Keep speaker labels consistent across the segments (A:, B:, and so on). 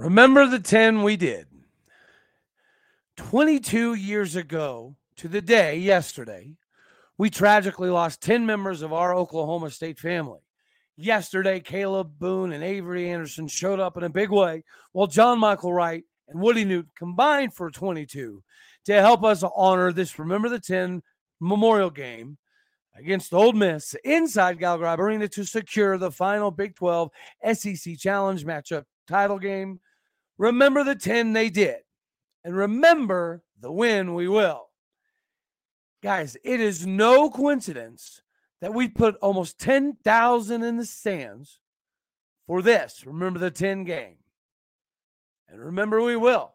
A: Remember the 10 we did. 22 years ago to the day, yesterday, we tragically lost 10 members of our Oklahoma State family. Yesterday, Caleb Boone and Avery Anderson showed up in a big way, while John Michael Wright and Woody Newt combined for 22 to help us honor this Remember the 10 memorial game against Ole Miss inside Gallagher Arena to secure the final Big 12 SEC Challenge matchup title game Remember the 10 they did, and remember the win we will. Guys, it is no coincidence that we put almost 10,000 in the stands for this. Remember the 10 game. And remember, we will.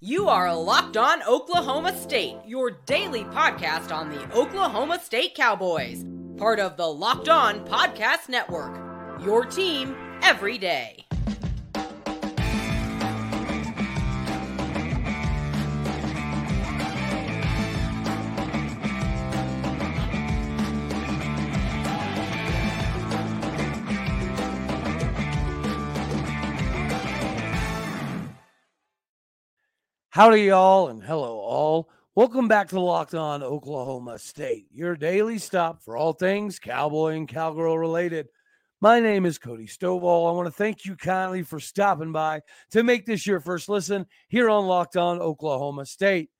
B: You are Locked On Oklahoma State, your daily podcast on the Oklahoma State Cowboys, part of the Locked On Podcast Network. Your team every day.
A: Howdy, y'all, and hello, all. Welcome back to Locked On Oklahoma State, your daily stop for all things cowboy and cowgirl related. My name is Cody Stovall. I want to thank you kindly for stopping by to make this your first listen here on Locked On Oklahoma State.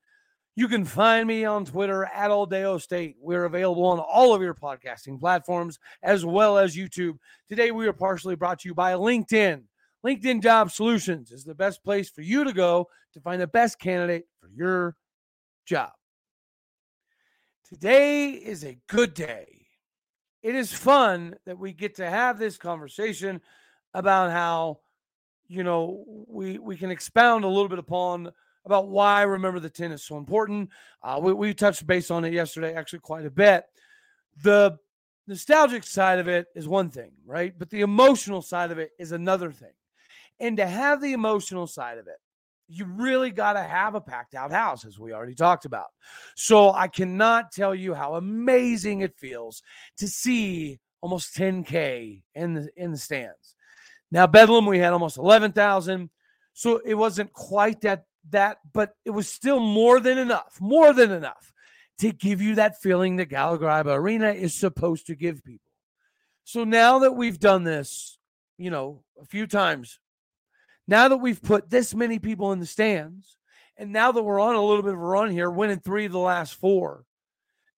A: You can find me on Twitter at Aldeo State. We're available on all of your podcasting platforms as well as YouTube. Today, we are partially brought to you by LinkedIn. LinkedIn Job Solutions is the best place for you to go to find the best candidate for your job. Today is a good day. It is fun that we get to have this conversation about how, you know, we we can expound a little bit upon about why remember the 10 is so important. Uh, we, we touched base on it yesterday, actually quite a bit. The nostalgic side of it is one thing, right? But the emotional side of it is another thing. And to have the emotional side of it, you really got to have a packed out house, as we already talked about. So I cannot tell you how amazing it feels to see almost 10K in the in the stands. Now, Bedlam, we had almost 11,000. So it wasn't quite that that, but it was still more than enough, more than enough to give you that feeling that Gallagher Arena is supposed to give people. So now that we've done this, you know, a few times now that we've put this many people in the stands, and now that we're on a little bit of a run here, winning three of the last four,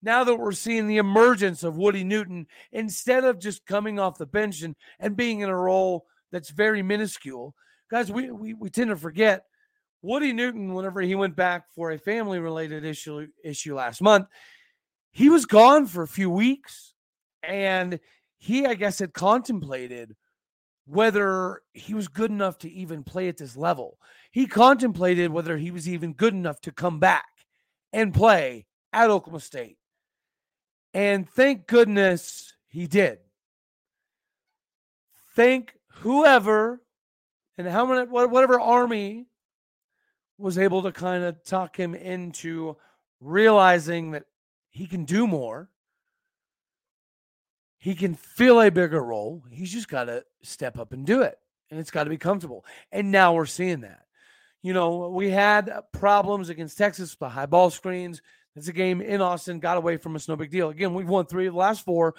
A: now that we're seeing the emergence of Woody Newton, instead of just coming off the bench and, and being in a role that's very minuscule, guys, we, we, we tend to forget Woody Newton, whenever he went back for a family related issue issue last month, he was gone for a few weeks. And he, I guess, had contemplated whether he was good enough to even play at this level. He contemplated whether he was even good enough to come back and play at Oklahoma State. And thank goodness he did. Thank whoever and how many, whatever army was able to kind of talk him into realizing that he can do more he can fill a bigger role. He's just got to step up and do it. And it's got to be comfortable. And now we're seeing that. You know, we had problems against Texas, the high ball screens. It's a game in Austin, got away from us, no big deal. Again, we've won three of the last four.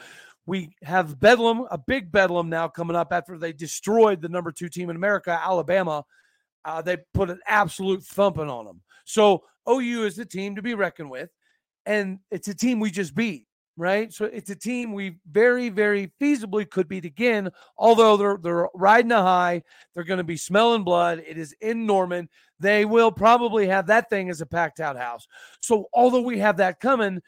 A: We have Bedlam, a big Bedlam now coming up after they destroyed the number two team in America, Alabama. Uh, they put an absolute thumping on them. So OU is the team to be reckoned with. And it's a team we just beat right? So it's a team we very, very feasibly could beat again. Although they're they're riding a high, they're going to be smelling blood. It is in Norman. They will probably have that thing as a packed out house. So although we have that coming,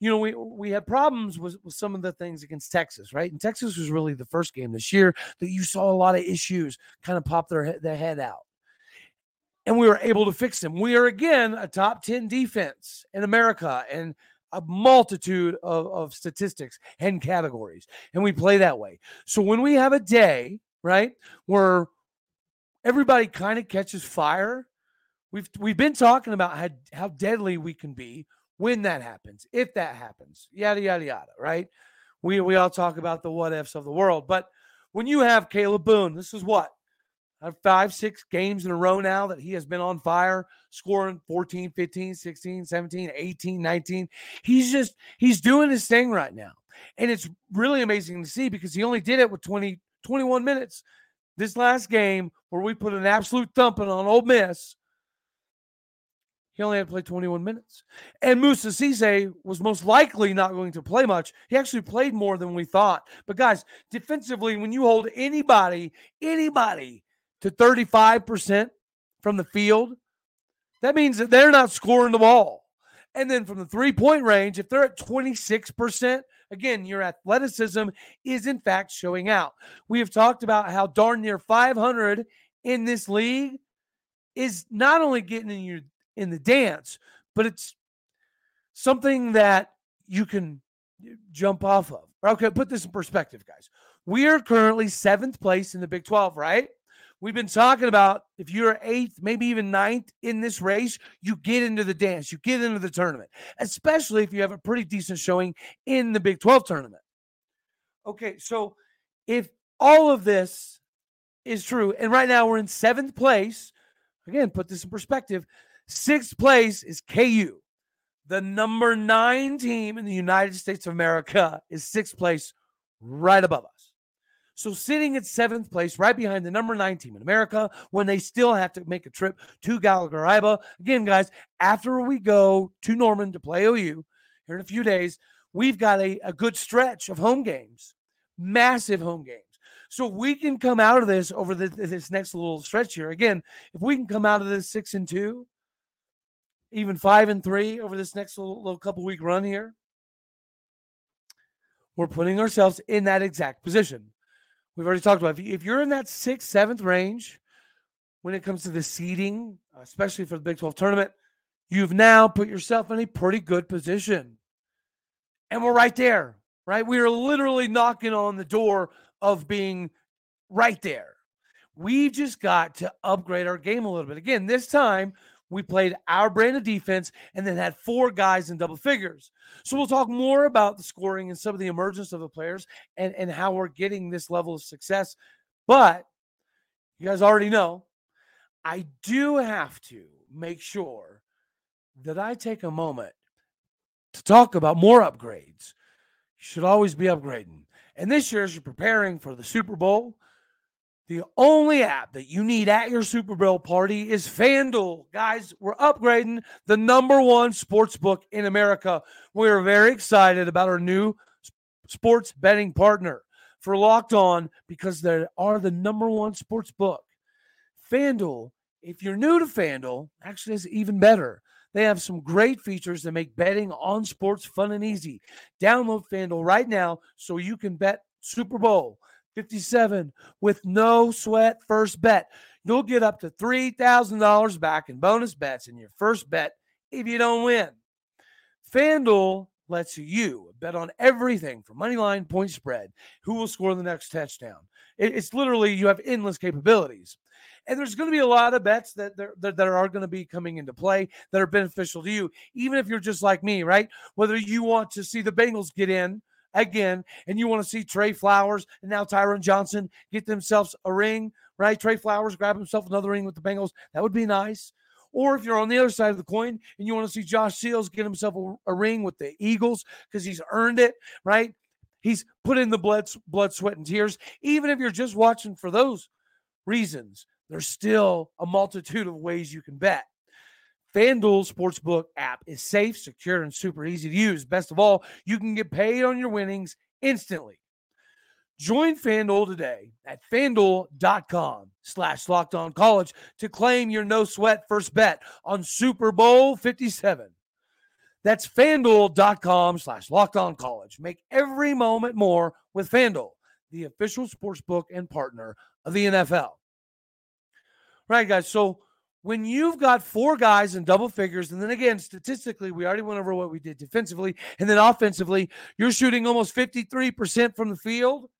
A: you know, we we had problems with, with some of the things against Texas, right? And Texas was really the first game this year that you saw a lot of issues kind of pop their their head out. And we were able to fix them. We are again a top 10 defense in America. And a multitude of, of statistics and categories. And we play that way. So when we have a day, right, where everybody kind of catches fire, we've we've been talking about how, how deadly we can be when that happens, if that happens, yada yada yada, right? We we all talk about the what ifs of the world, but when you have Caleb Boone, this is what five, six games in a row now that he has been on fire, scoring 14, 15, 16, 17, 18, 19. He's just, he's doing his thing right now. And it's really amazing to see because he only did it with 20, 21 minutes this last game where we put an absolute thumping on Ole Miss. He only had to play 21 minutes. And Moussa Cisse was most likely not going to play much. He actually played more than we thought. But guys, defensively, when you hold anybody, anybody to 35% from the field, that means that they're not scoring the ball. And then from the three point range, if they're at 26%, again, your athleticism is in fact showing out. We have talked about how darn near 500 in this league is not only getting in you in the dance, but it's something that you can jump off of. Okay, put this in perspective, guys. We are currently seventh place in the Big 12, right? We've been talking about if you're eighth, maybe even ninth in this race, you get into the dance, you get into the tournament, especially if you have a pretty decent showing in the Big 12 tournament. Okay, so if all of this is true, and right now we're in seventh place, again, put this in perspective sixth place is KU. The number nine team in the United States of America is sixth place right above us. So sitting at seventh place, right behind the number nine team in America, when they still have to make a trip to Gallagher Iba. Again, guys, after we go to Norman to play OU here in a few days, we've got a, a good stretch of home games, massive home games. So we can come out of this over the, this next little stretch here. Again, if we can come out of this six and two, even five and three over this next little, little couple week run here, we're putting ourselves in that exact position. We've already talked about if you're in that sixth, seventh range when it comes to the seeding, especially for the Big 12 tournament, you've now put yourself in a pretty good position. And we're right there, right? We are literally knocking on the door of being right there. We've just got to upgrade our game a little bit. Again, this time we played our brand of defense and then had four guys in double figures. So we'll talk more about the scoring and some of the emergence of the players and, and how we're getting this level of success. But you guys already know I do have to make sure that I take a moment to talk about more upgrades. You should always be upgrading. And this year, as you're preparing for the Super Bowl, the only app that you need at your Super Bowl party is FanDuel. Guys, we're upgrading the number one sports book in America. We're very excited about our new sports betting partner for Locked On because they are the number one sports book. FanDuel, if you're new to FanDuel, actually is even better. They have some great features that make betting on sports fun and easy. Download FanDuel right now so you can bet Super Bowl 57 with no sweat first bet. You'll get up to $3,000 back in bonus bets in your first bet if you don't win. FanDuel lets you bet on everything from money line, point spread, who will score the next touchdown. It's literally you have endless capabilities. And there's going to be a lot of bets that, that, that are going to be coming into play that are beneficial to you, even if you're just like me, right? Whether you want to see the Bengals get in again, and you want to see Tre Flowers and now Tyron Johnson get themselves a ring, right? Tre Flowers grab himself another ring with the Bengals. That would be nice. Or if you're on the other side of the coin and you want to see Josh Sills get himself a, a ring with the Eagles because he's earned it, right? He's put in the blood, blood, sweat, and tears. Even if you're just watching for those reasons, there's still a multitude of ways you can bet. FanDuel Sportsbook app is safe, secure, and super easy to use. Best of all, you can get paid on your winnings instantly. Join FanDuel today at fanduel.com slash locked on college to claim your no sweat first bet on Super Bowl 57. That's fanduel.com slash locked on college. Make every moment more with FanDuel, the official sportsbook and partner of the NFL. All right, guys. So when you've got four guys in double figures, and then again, statistically, we already went over what we did defensively, and then offensively, you're shooting almost 53% from the field.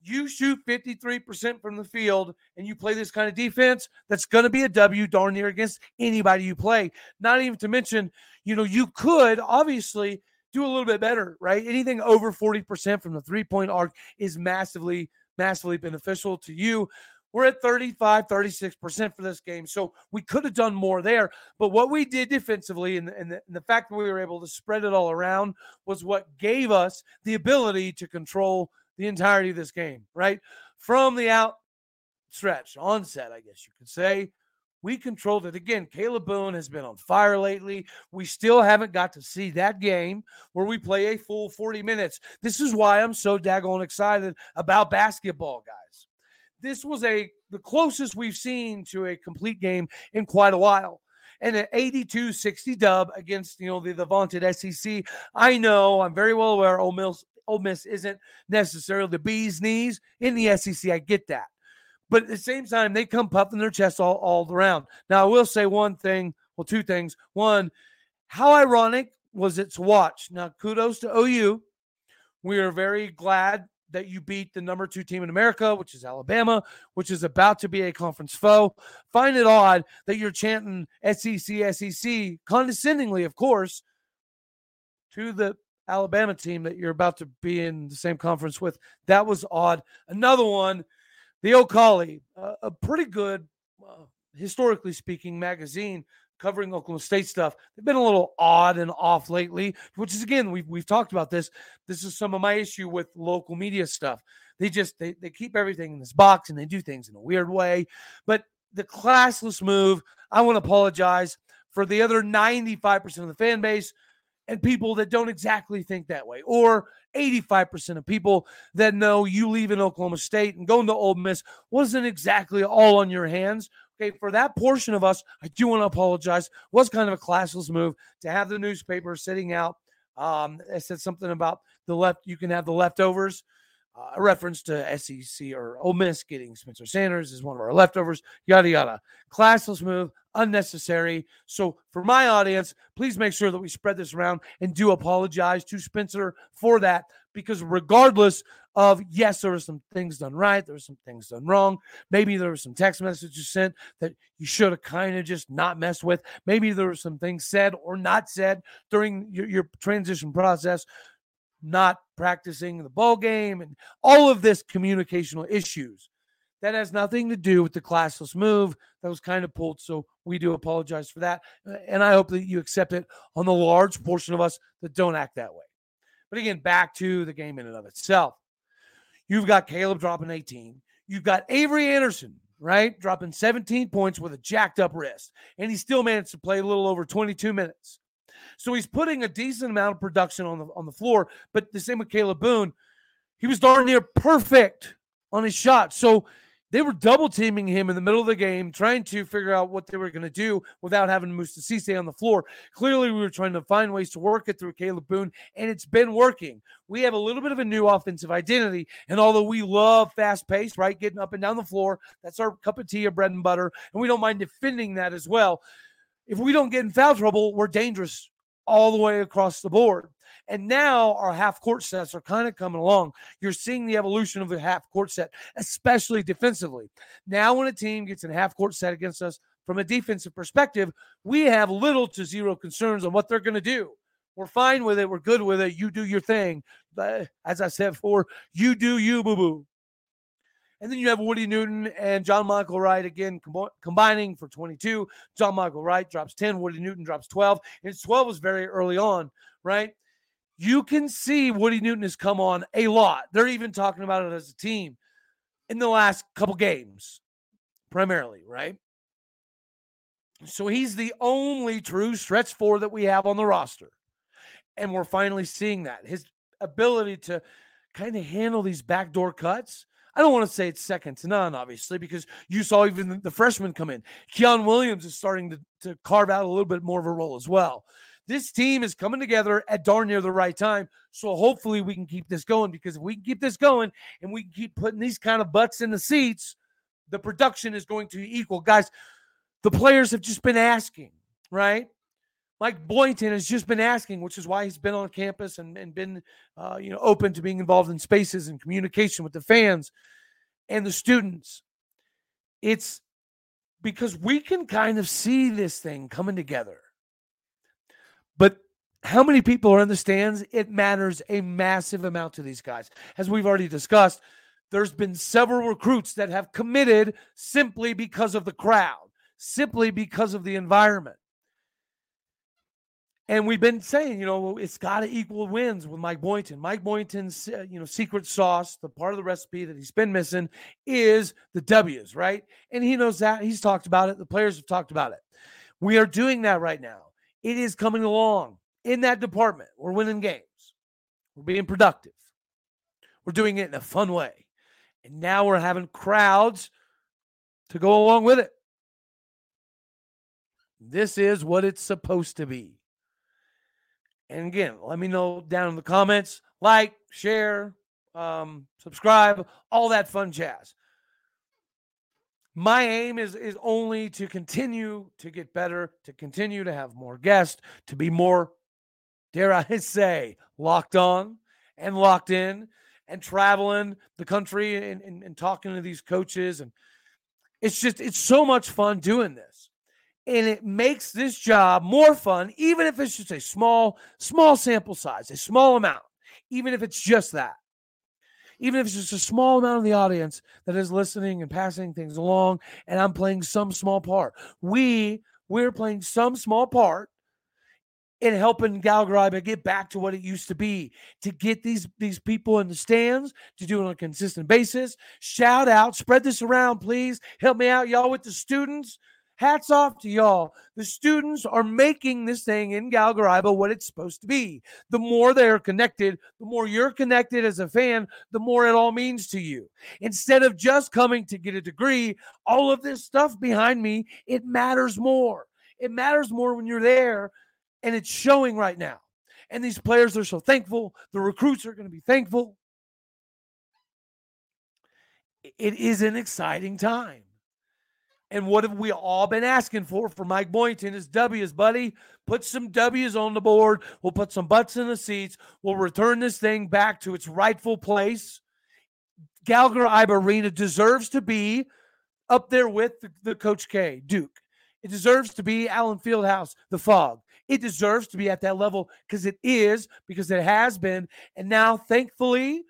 A: You shoot 53% from the field and you play this kind of defense, that's going to be a W darn near against anybody you play. Not even to mention, you know, you could obviously do a little bit better, right? Anything over 40% from the three point arc is massively, massively beneficial to you we're at 35, 36% for this game. So we could have done more there. But what we did defensively and, and, the, and the fact that we were able to spread it all around was what gave us the ability to control the entirety of this game, right? From the out stretch, onset, I guess you could say, we controlled it. Again, Caleb Boone has been on fire lately. We still haven't got to see that game where we play a full 40 minutes. This is why I'm so daggone excited about basketball, guys this was a the closest we've seen to a complete game in quite a while. And an 82-60 dub against you know the, the vaunted SEC. I know I'm very well aware Ole Miss, Ole Miss isn't necessarily the bee's knees in the SEC. I get that. But at the same time, they come puffing their chests all, all around. Now, I will say one thing, well, two things. One, how ironic was it to watch? Now, kudos to OU. We are very glad that you beat the number two team in America, which is Alabama, which is about to be a conference foe. Find it odd that you're chanting SEC, SEC, condescendingly, of course, to the Alabama team that you're about to be in the same conference with. That was odd. Another one, the O'Colly, uh, a pretty good, uh, historically speaking, magazine covering Oklahoma State stuff. They've been a little odd and off lately, which is again, we've we've talked about this. This is some of my issue with local media stuff. They just they, they keep everything in this box and they do things in a weird way. But the classless move, I want to apologize for the other 95% of the fan base and people that don't exactly think that way, or 85% of people that know you leaving Oklahoma State and going to Ole Miss wasn't exactly all on your hands. Okay, for that portion of us, I do want to apologize. Was kind of a classless move to have the newspaper sitting out. Um, I said something about the left. You can have the leftovers. Uh, a reference to SEC or Ole Miss getting Spencer Sanders is one of our leftovers. Yada yada. Classless move, unnecessary. So for my audience, please make sure that we spread this around and do apologize to Spencer for that because regardless of yes, there were some things done right, there were some things done wrong. Maybe there were some text messages sent that you should have kind of just not messed with. Maybe there were some things said or not said during your, your transition process, not practicing the ball game, and all of this communicational issues. That has nothing to do with the classless move that was kind of pulled. So we do apologize for that. Uh, and I hope that you accept it on the large portion of us that don't act that way. But again, back to the game in and of itself. You've got Caleb dropping 18. You've got Avery Anderson, right? Dropping 17 points with a jacked up wrist. And he still managed to play a little over 22 minutes. So he's putting a decent amount of production on the on the floor. But the same with Caleb Boone. He was darn near perfect on his shot. So they were double teaming him in the middle of the game, trying to figure out what they were going to do without having Cisse on the floor. Clearly, we were trying to find ways to work it through Caleb Boone, and it's been working. We have a little bit of a new offensive identity, and although we love fast pace, right, getting up and down the floor, that's our cup of tea, of bread and butter, and we don't mind defending that as well. If we don't get in foul trouble, we're dangerous all the way across the board. And now our half court sets are kind of coming along. You're seeing the evolution of the half court set, especially defensively. Now, when a team gets in half court set against us from a defensive perspective, we have little to zero concerns on what they're going to do. We're fine with it. We're good with it. You do your thing. But as I said before, you do you, boo boo. And then you have Woody Newton and John Michael Wright again com- combining for 22. John Michael Wright drops 10, Woody Newton drops 12. And 12 was very early on, right? You can see Woody Newton has come on a lot. They're even talking about it as a team in the last couple games, primarily, right? So he's the only true stretch four that we have on the roster. And we're finally seeing that. His ability to kind of handle these backdoor cuts. I don't want to say it's second to none, obviously, because you saw even the freshmen come in. Keon Williams is starting to, to carve out a little bit more of a role as well this team is coming together at darn near the right time. So hopefully we can keep this going because if we can keep this going and we can keep putting these kind of butts in the seats, the production is going to equal. Guys, the players have just been asking, right? Mike Boynton has just been asking, which is why he's been on campus and, and been, uh, you know, open to being involved in spaces and communication with the fans and the students. It's because we can kind of see this thing coming together how many people are in the stands? It matters a massive amount to these guys. As we've already discussed, there's been several recruits that have committed simply because of the crowd, simply because of the environment. And we've been saying, you know, it's got to equal wins with Mike Boynton. Mike Boynton's, uh, you know, secret sauce, the part of the recipe that he's been missing is the W's, right? And he knows that. He's talked about it. The players have talked about it. We are doing that right now. It is coming along in that department. We're winning games. We're being productive. We're doing it in a fun way. And now we're having crowds to go along with it. This is what it's supposed to be. And again, let me know down in the comments. Like, share, um, subscribe, all that fun jazz. My aim is is only to continue to get better, to continue to have more guests, to be more, dare I say, locked on and locked in and traveling the country and, and, and talking to these coaches. And it's just, it's so much fun doing this and it makes this job more fun, even if it's just a small, small sample size, a small amount, even if it's just that. Even if it's just a small amount of the audience that is listening and passing things along, and I'm playing some small part. We we're playing some small part in helping Gallagher get back to what it used to be, to get these these people in the stands, to do it on a consistent basis. Shout out, spread this around, please. Help me out, y'all, with the students hats off to y'all. The students are making this thing in Gallagher what it's supposed to be. The more they're connected, the more you're connected as a fan, the more it all means to you. Instead of just coming to get a degree, all of this stuff behind me, it matters more. It matters more when you're there and it's showing right now. And these players are so thankful. The recruits are going to be thankful. It is an exciting time. And what have we all been asking for for Mike Boynton is W's, buddy. Put some W's on the board. We'll put some butts in the seats. We'll return this thing back to its rightful place. Gallagher Iba Arena deserves to be up there with the, the Coach K, Duke. It deserves to be Allen Fieldhouse, the Phog. It deserves to be at that level because it is, because it has been. And now, thankfully,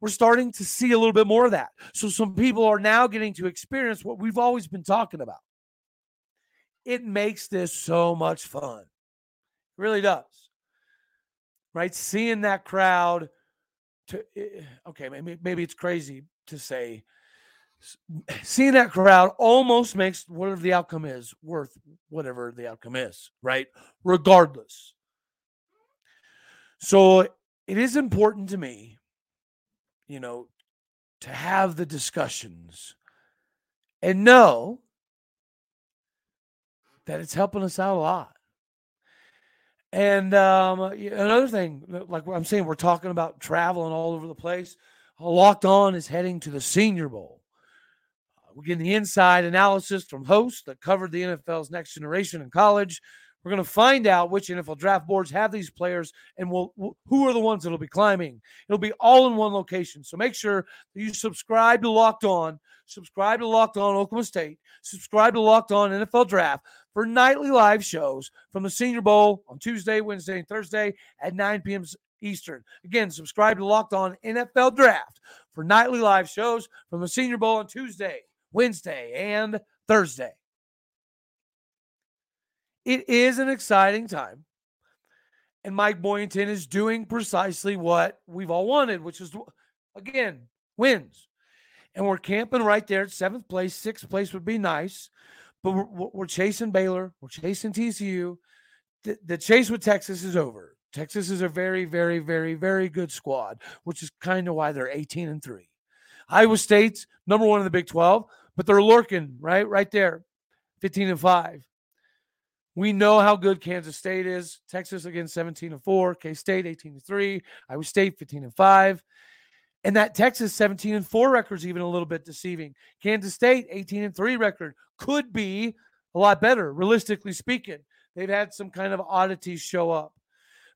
A: we're starting to see a little bit more of that. So some people are now getting to experience what we've always been talking about. It makes this so much fun. It really does. Right? Seeing that crowd to eh, okay, maybe maybe it's crazy to say seeing that crowd almost makes whatever the outcome is worth whatever the outcome is, right? Regardless. So it is important to me you know, to have the discussions and know that it's helping us out a lot. And um, another thing, like I'm saying, we're talking about traveling all over the place. Locked On is heading to the Senior Bowl. We're getting the inside analysis from hosts that covered the NFL's next generation in college. We're going to find out which NFL draft boards have these players and will who are the ones that'll be climbing. It'll be all in one location. So make sure that you subscribe to Locked On, subscribe to Locked On Oklahoma State, subscribe to Locked On NFL Draft for nightly live shows from the Senior Bowl on Tuesday, Wednesday, and Thursday at 9 p.m. Eastern. Again, subscribe to Locked On NFL Draft for nightly live shows from the Senior Bowl on Tuesday, Wednesday, and Thursday. It is an exciting time. And Mike Boynton is doing precisely what we've all wanted, which is, again, wins. And we're camping right there at seventh place. Sixth place would be nice, but we're, we're chasing Baylor. We're chasing TCU. The, the chase with Texas is over. Texas is a very, very, very, very good squad, which is kind of why they're 18 and 3. Iowa State's number one in the Big 12, but they're lurking right, right there, 15 and 5. We know how good Kansas State is. Texas again 17 and 4, K State 18 and 3, Iowa State 15 and 5. And that Texas 17 and 4 record is even a little bit deceiving. Kansas State 18 and 3 record could be a lot better, realistically speaking. They've had some kind of oddities show up.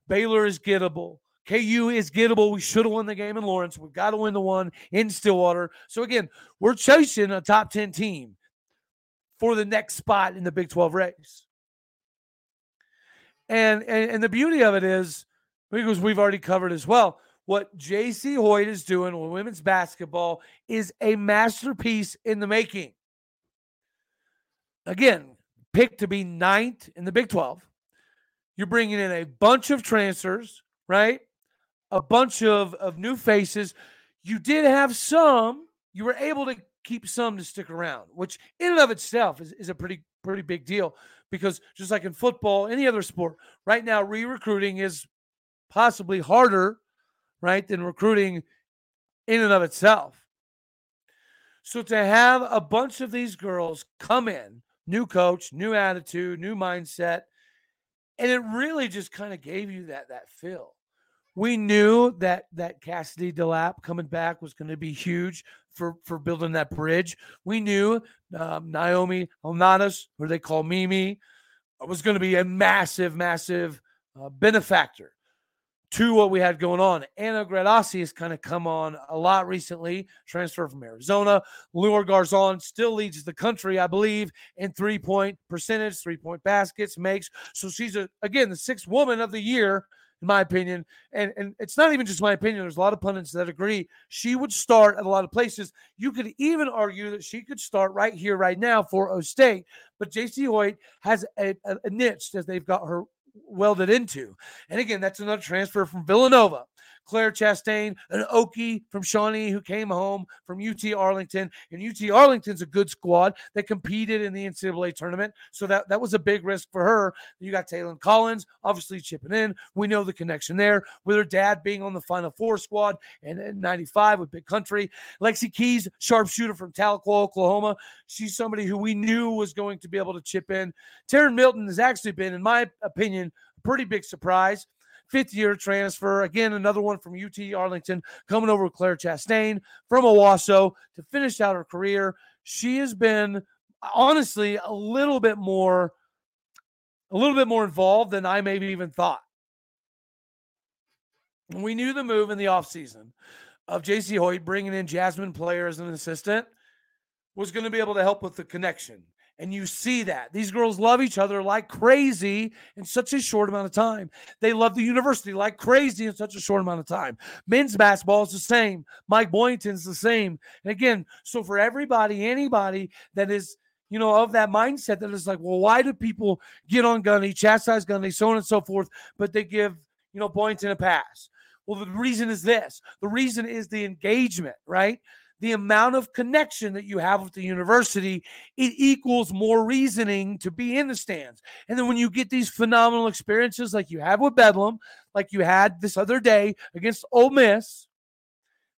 A: Baylor is gettable. KU is gettable. We should have won the game in Lawrence. We've got to win the one in Stillwater. So again, we're chasing a top 10 team for the next spot in the Big 12 race. And, and and the beauty of it is, because we've already covered as well, what Jacie Hoyt is doing with women's basketball is a masterpiece in the making. Again, picked to be ninth in the Big 12. You're bringing in a bunch of transfers, right? A bunch of, of new faces. You did have some, you were able to keep some to stick around, which in and of itself is, is a pretty, pretty big deal because just like in football, any other sport, right now, re recruiting is possibly harder, right, than recruiting in and of itself. So to have a bunch of these girls come in, new coach, new attitude, new mindset, and it really just kind of gave you that that feel. We knew that that Kassidy De Lapp coming back was going to be huge for for building that bridge. We knew um, Naomie Alnatas, who they call Mimi, was going to be a massive, massive uh, benefactor to what we had going on. Anna Gret Asi has kind of come on a lot recently, transfer from Arizona. Lior Garzon still leads the country, I believe, in three point percentage, three point baskets, makes. So she's, a, again, the sixth woman of the year, in my opinion. And, and it's not even just my opinion. There's a lot of pundits that agree she would start at a lot of places. You could even argue that she could start right here, right now for O State. But Jacie Hoyt has a, a, a niche that they've got her welded into. And again, that's another transfer from Villanova. Claire Chastain, an Okie from Shawnee who came home from UT Arlington. And UT Arlington's a good squad that competed in the NCAA tournament. So that, that was a big risk for her. You got Taylor Collins, obviously chipping in. We know the connection there with her dad being on the Final Four squad and in 95 with Big Country. Lexy Keys, sharpshooter from Tahlequah, Oklahoma. She's somebody who we knew was going to be able to chip in. Terryn Milton has actually been, in my opinion, a pretty big surprise fifth year transfer. Again, another one from UT Arlington coming over with Claire Chastain from Owasso to finish out her career. She has been honestly a little bit more a little bit more involved than I maybe even thought. We knew the move in the offseason of Jacie Hoyt bringing in Jasmine Player as an assistant was going to be able to help with the connection. And you see that these girls love each other like crazy in such a short amount of time. They love the university like crazy in such a short amount of time. Men's basketball is the same. Mike Boynton's the same. And again, so for everybody, anybody that is, you know, of that mindset that is like, well, why do people get on Gunny, chastise Gunny, so on and so forth, but they give, you know, Boynton a pass? Well, the reason is this the reason is the engagement, right? The amount of connection that you have with the university, it equals more reasoning to be in the stands. And then when you get these phenomenal experiences like you have with Bedlam, like you had this other day against Ole Miss,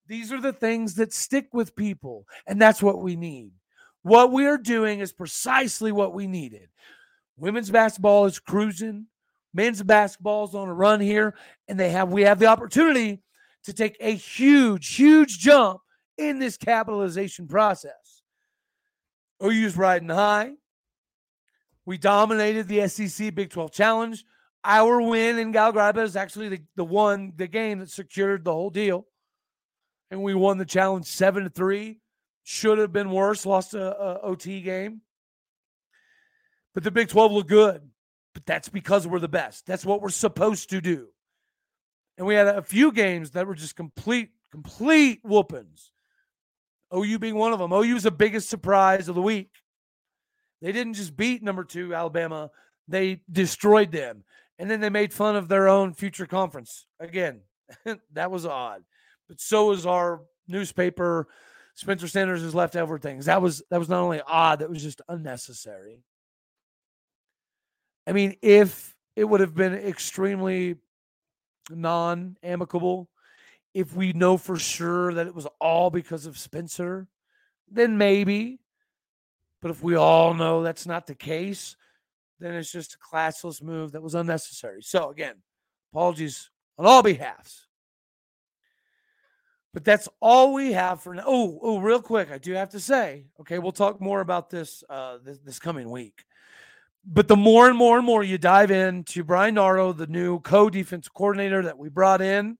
A: these are the things that stick with people. And that's what we need. What we are doing is precisely what we needed. Women's basketball is cruising. Men's basketball is on a run here, and they have we have the opportunity to take a huge, huge jump in this capitalization process. OU's riding high. We dominated the SEC Big 12 Challenge. Our win in Gallagher is actually the, the one, the game that secured the whole deal. And we won the challenge seven to three. Should have been worse, lost a, a OT game. But the Big 12 looked good. But that's because we're the best. That's what we're supposed to do. And we had a few games that were just complete, complete whoopings. OU being one of them. OU was the biggest surprise of the week. They didn't just beat number two Alabama, they destroyed them. And then they made fun of their own future conference. Again, that was odd. But so was our newspaper. Spencer Sanders has left over things. That was that was not only odd, that was just unnecessary. I mean, if it would have been extremely non-amicable if we know for sure that it was all because of Spencer, then maybe. But if we all know that's not the case, then it's just a classless move that was unnecessary. So, again, apologies on all behalfs. But that's all we have for now. Oh, oh, real quick, I do have to say, okay, we'll talk more about this uh this, this coming week. But the more and more and more you dive into Bryan Nardo, the new co-defense coordinator that we brought in,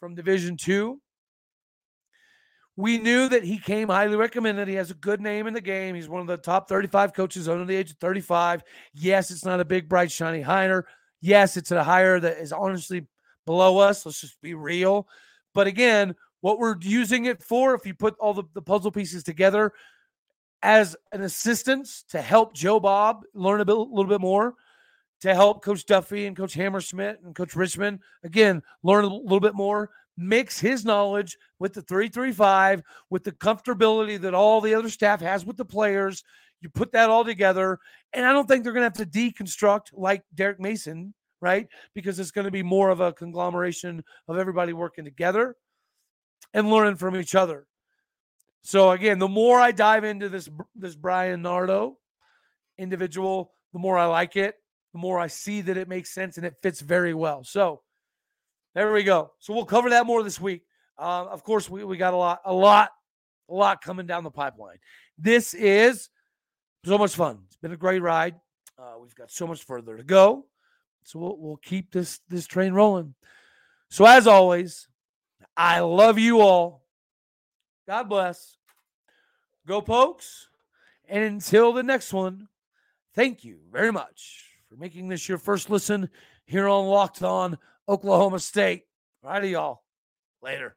A: from Division Two. We knew that he came highly recommended. He has a good name in the game. He's one of the top 35 coaches under the age of 35. Yes, it's not a big, bright, shiny hire. Yes, it's a hire that is honestly below us. Let's just be real. But again, what we're using it for, if you put all the, the puzzle pieces together as an assistance to help Joe Bob learn a, bit, a little bit more, to help Coach Duffy and Coach Hammersmith and Coach Richmond, again, learn a little bit more, mix his knowledge with the 335, with the comfortability that all the other staff has with the players. You put that all together. And I don't think they're going to have to deconstruct like Derek Mason, right? Because it's going to be more of a conglomeration of everybody working together and learning from each other. So again, the more I dive into this this Bryan Nardo individual, the more I like it, the more I see that it makes sense and it fits very well. So there we go. So we'll cover that more this week. Uh, of course, we, we got a lot, a lot, a lot coming down the pipeline. This is so much fun. It's been a great ride. Uh, we've got so much further to go. So we'll, we'll keep this this train rolling. So as always, I love you all. God bless. Go Pokes. And until the next one, thank you very much for making this your first listen here on Locked On Oklahoma State. Righty, y'all. Later.